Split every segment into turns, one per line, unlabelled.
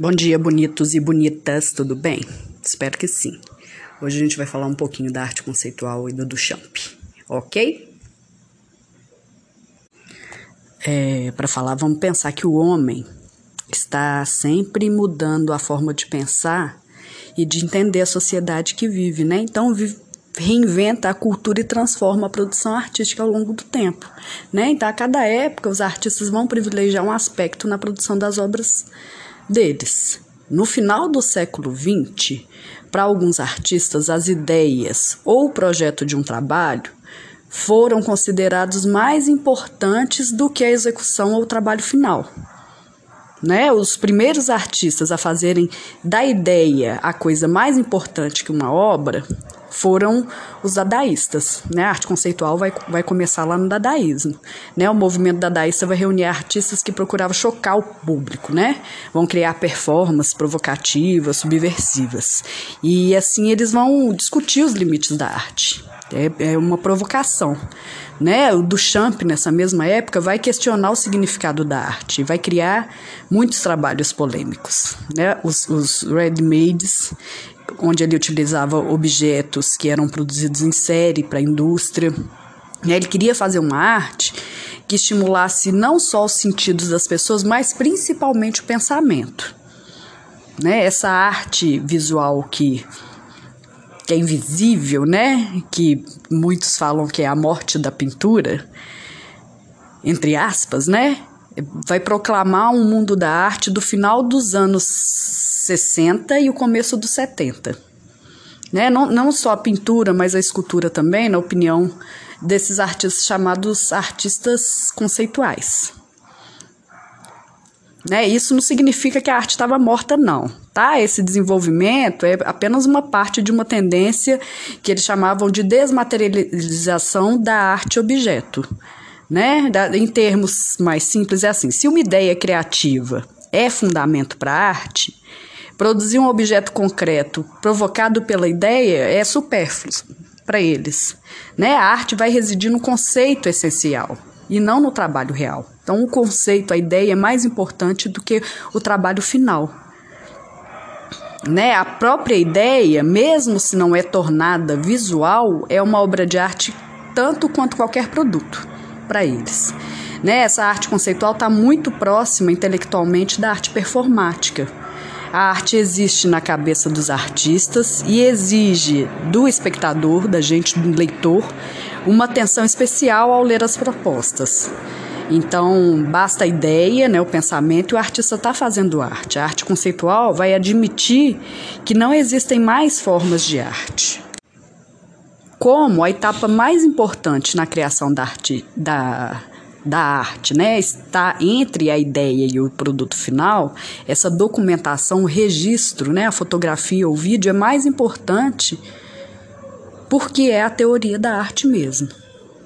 Bom dia, bonitos e bonitas, tudo bem? Espero que sim. Hoje a gente vai falar um pouquinho da arte conceitual e do Duchamp, ok? É, Para falar, vamos pensar que o homem está sempre mudando a forma de pensar e de entender a sociedade que vive, né? Então, vive, reinventa a cultura e transforma a produção artística ao longo do tempo, né? Então, a cada época, os artistas vão privilegiar um aspecto na produção das obras deles. No final do século XX, para alguns artistas, as ideias ou o projeto de um trabalho foram considerados mais importantes do que a execução ou o trabalho final. Né? Os primeiros artistas a fazerem da ideia a coisa mais importante que uma obra foram os dadaístas. Né? A arte conceitual vai, vai começar lá no dadaísmo. Né? O movimento dadaísta vai reunir artistas que procuravam chocar o público, né? vão criar performances provocativas, subversivas. E assim eles vão discutir os limites da arte. É, é uma provocação. Né? O Duchamp, nessa mesma época, vai questionar o significado da arte, vai criar muitos trabalhos polêmicos. Né? Os, os ready-mades onde ele utilizava objetos que eram produzidos em série para a indústria. Ele queria fazer uma arte que estimulasse não só os sentidos das pessoas, mas principalmente o pensamento. Né? Essa arte visual que, que é invisível, né? que muitos falam que é a morte da pintura, entre aspas, né? vai proclamar um mundo da arte do final dos anos 60 e o começo dos 70. Né? Não, não só a pintura, mas a escultura também, na opinião desses artistas chamados artistas conceituais. Né? Isso não significa que a arte estava morta, não. Tá? Esse desenvolvimento é apenas uma parte de uma tendência que eles chamavam de desmaterialização da arte-objeto. Né? Em termos mais simples, é assim: se uma ideia criativa é fundamento para a arte, Produzir um objeto concreto provocado pela ideia é supérfluo para eles. Né? A arte vai residir no conceito essencial e não no trabalho real. Então, o conceito, a ideia é mais importante do que o trabalho final. Né? A própria ideia, mesmo se não é tornada visual, é uma obra de arte tanto quanto qualquer produto para eles. Né? Essa arte conceitual está muito próxima intelectualmente da arte performática a arte existe na cabeça dos artistas e exige do espectador, da gente, do leitor, uma atenção especial ao ler as propostas. Então, basta a ideia, né, o pensamento, e o artista está fazendo arte. A arte conceitual vai admitir que não existem mais formas de arte. Como a etapa mais importante na criação da arte, da da arte, né, está entre a ideia e o produto final, essa documentação, o registro, né, a fotografia ou vídeo é mais importante porque é a teoria da arte mesmo.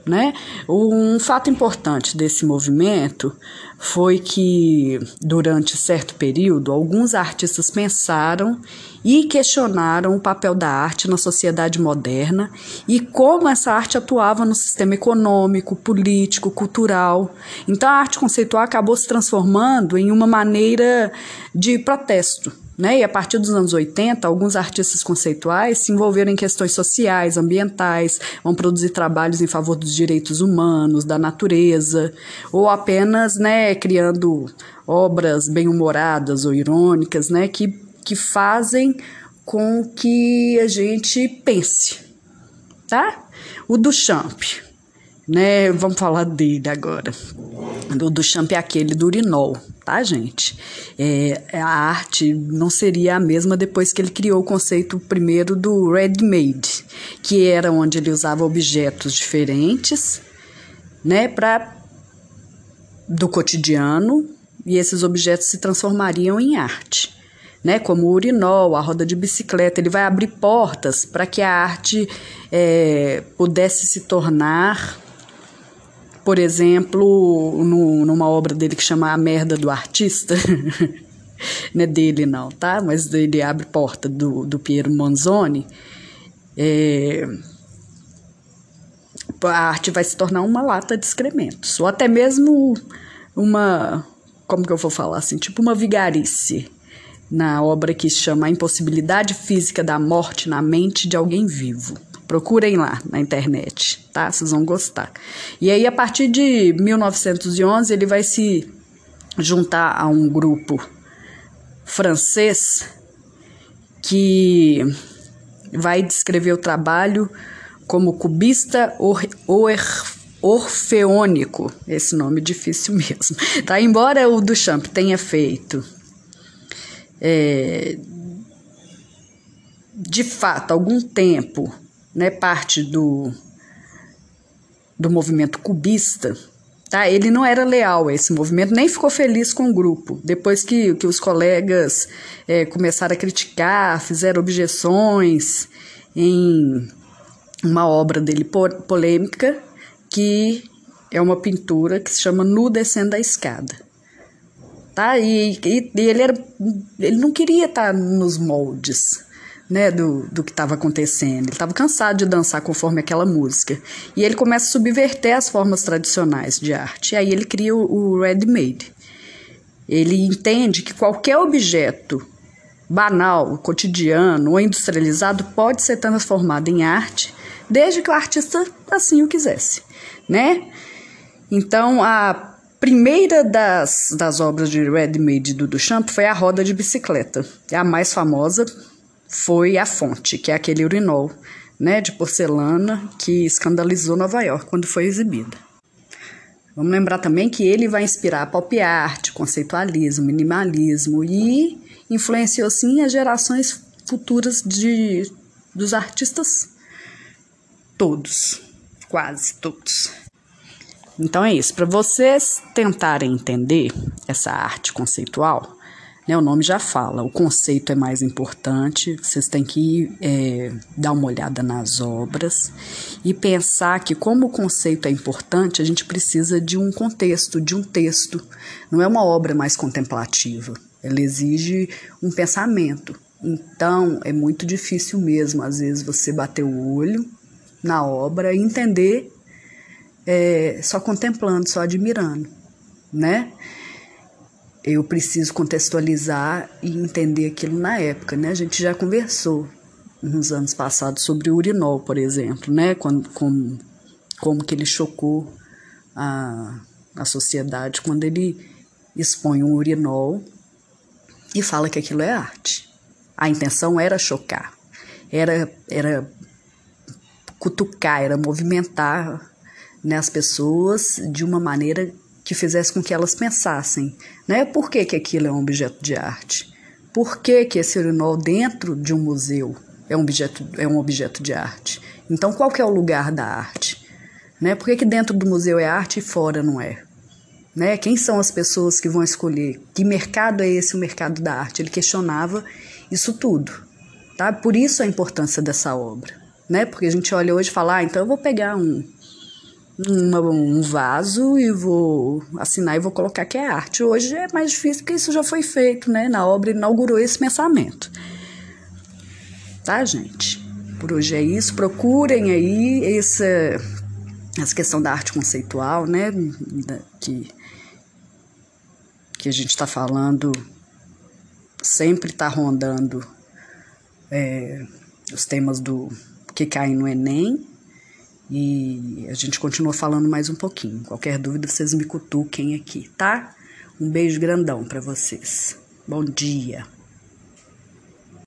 Né? Um fato importante desse movimento foi que, durante certo período, alguns artistas pensaram e questionaram o papel da arte na sociedade moderna e como essa arte atuava no sistema econômico, político, cultural. Então, a arte conceitual acabou se transformando em uma maneira de protesto né? E a partir dos anos 80, alguns artistas conceituais se envolveram em questões sociais, ambientais, vão produzir trabalhos em favor dos direitos humanos, da natureza, ou apenas né, criando obras bem-humoradas ou irônicas né, que, que fazem com que a gente pense. Tá? O Duchamp, né? Vamos falar dele agora. Do Duchamp é aquele do urinol tá, gente? É, a arte não seria a mesma depois que ele criou o conceito primeiro do ready-made, que era onde ele usava objetos diferentes, né, para do cotidiano e esses objetos se transformariam em arte. Né, como o urinol, a roda de bicicleta, ele vai abrir portas para que a arte é, pudesse se tornar por exemplo, no, numa obra dele que chama A Merda do Artista, não é dele não, tá? Mas ele abre porta do, do Piero Manzoni, é, a arte vai se tornar uma lata de excrementos, ou até mesmo uma, como que eu vou falar assim, tipo uma vigarice, na obra que se chama A Impossibilidade Física da Morte na Mente de Alguém Vivo. Procurem lá na internet, tá? Vocês vão gostar. E aí, a partir de 1911, ele vai se juntar a um grupo francês que vai descrever o trabalho como cubista or, or, orfeônico. Esse nome é difícil mesmo. Tá? Embora o Duchamp tenha feito é, de fato algum tempo né, parte do, do movimento cubista, tá? Ele não era leal a esse movimento, nem ficou feliz com o grupo. Depois que, que os colegas é, começaram a criticar, fizeram objeções em uma obra dele polêmica, que é uma pintura que se chama Nu Descendo a Escada. Tá? E, e, e ele, era, ele não queria estar nos moldes né, do, do que estava acontecendo. Ele estava cansado de dançar conforme aquela música. E ele começa a subverter as formas tradicionais de arte. E aí ele cria o, o ready-made. Ele entende que qualquer objeto banal, cotidiano ou industrializado pode ser transformado em arte, desde que o artista assim o quisesse, né? Então, a primeira das, das obras de ready-made do Duchamp foi a roda de bicicleta, é a mais famosa, foi a fonte, que é aquele urinol, né, de porcelana que escandalizou Nova York quando foi exibida. Vamos lembrar também que ele vai inspirar pop art, conceitualismo, minimalismo e influenciou sim as gerações futuras de dos artistas todos, quase todos. Então é isso, para vocês tentarem entender essa arte conceitual, né, o nome já fala, o conceito é mais importante, vocês têm que é, dar uma olhada nas obras e pensar que, como o conceito é importante, a gente precisa de um contexto, de um texto. Não é uma obra mais contemplativa, ela exige um pensamento. Então, é muito difícil mesmo, às vezes, você bater o olho na obra e entender é, só contemplando, só admirando, né? Eu preciso contextualizar e entender aquilo na época, né? A gente já conversou nos anos passados sobre o urinol, por exemplo, né? Quando, como, como que ele chocou a, a sociedade quando ele expõe um urinol e fala que aquilo é arte. A intenção era chocar, era, era cutucar, era movimentar né, as pessoas de uma maneira que fizesse com que elas pensassem, né? Por que, que aquilo é um objeto de arte? Por que, que esse urinol dentro de um museu é um objeto, é um objeto de arte? Então, qual que é o lugar da arte? Né? Por que, que dentro do museu é arte e fora não é? Né? Quem são as pessoas que vão escolher? Que mercado é esse o mercado da arte? Ele questionava isso tudo. Tá? Por isso a importância dessa obra. Né? Porque a gente olha hoje e fala, ah, então eu vou pegar um, uma, um vaso e vou assinar e vou colocar que é arte. Hoje é mais difícil porque isso já foi feito, né? Na obra inaugurou esse pensamento. Tá, gente? Por hoje é isso. Procurem aí essa, essa questão da arte conceitual, né? Que, que a gente está falando sempre está rondando é, os temas do que caem no Enem e a gente continua falando mais um pouquinho. Qualquer dúvida, vocês me cutuquem aqui, tá? Um beijo grandão para vocês. Bom dia.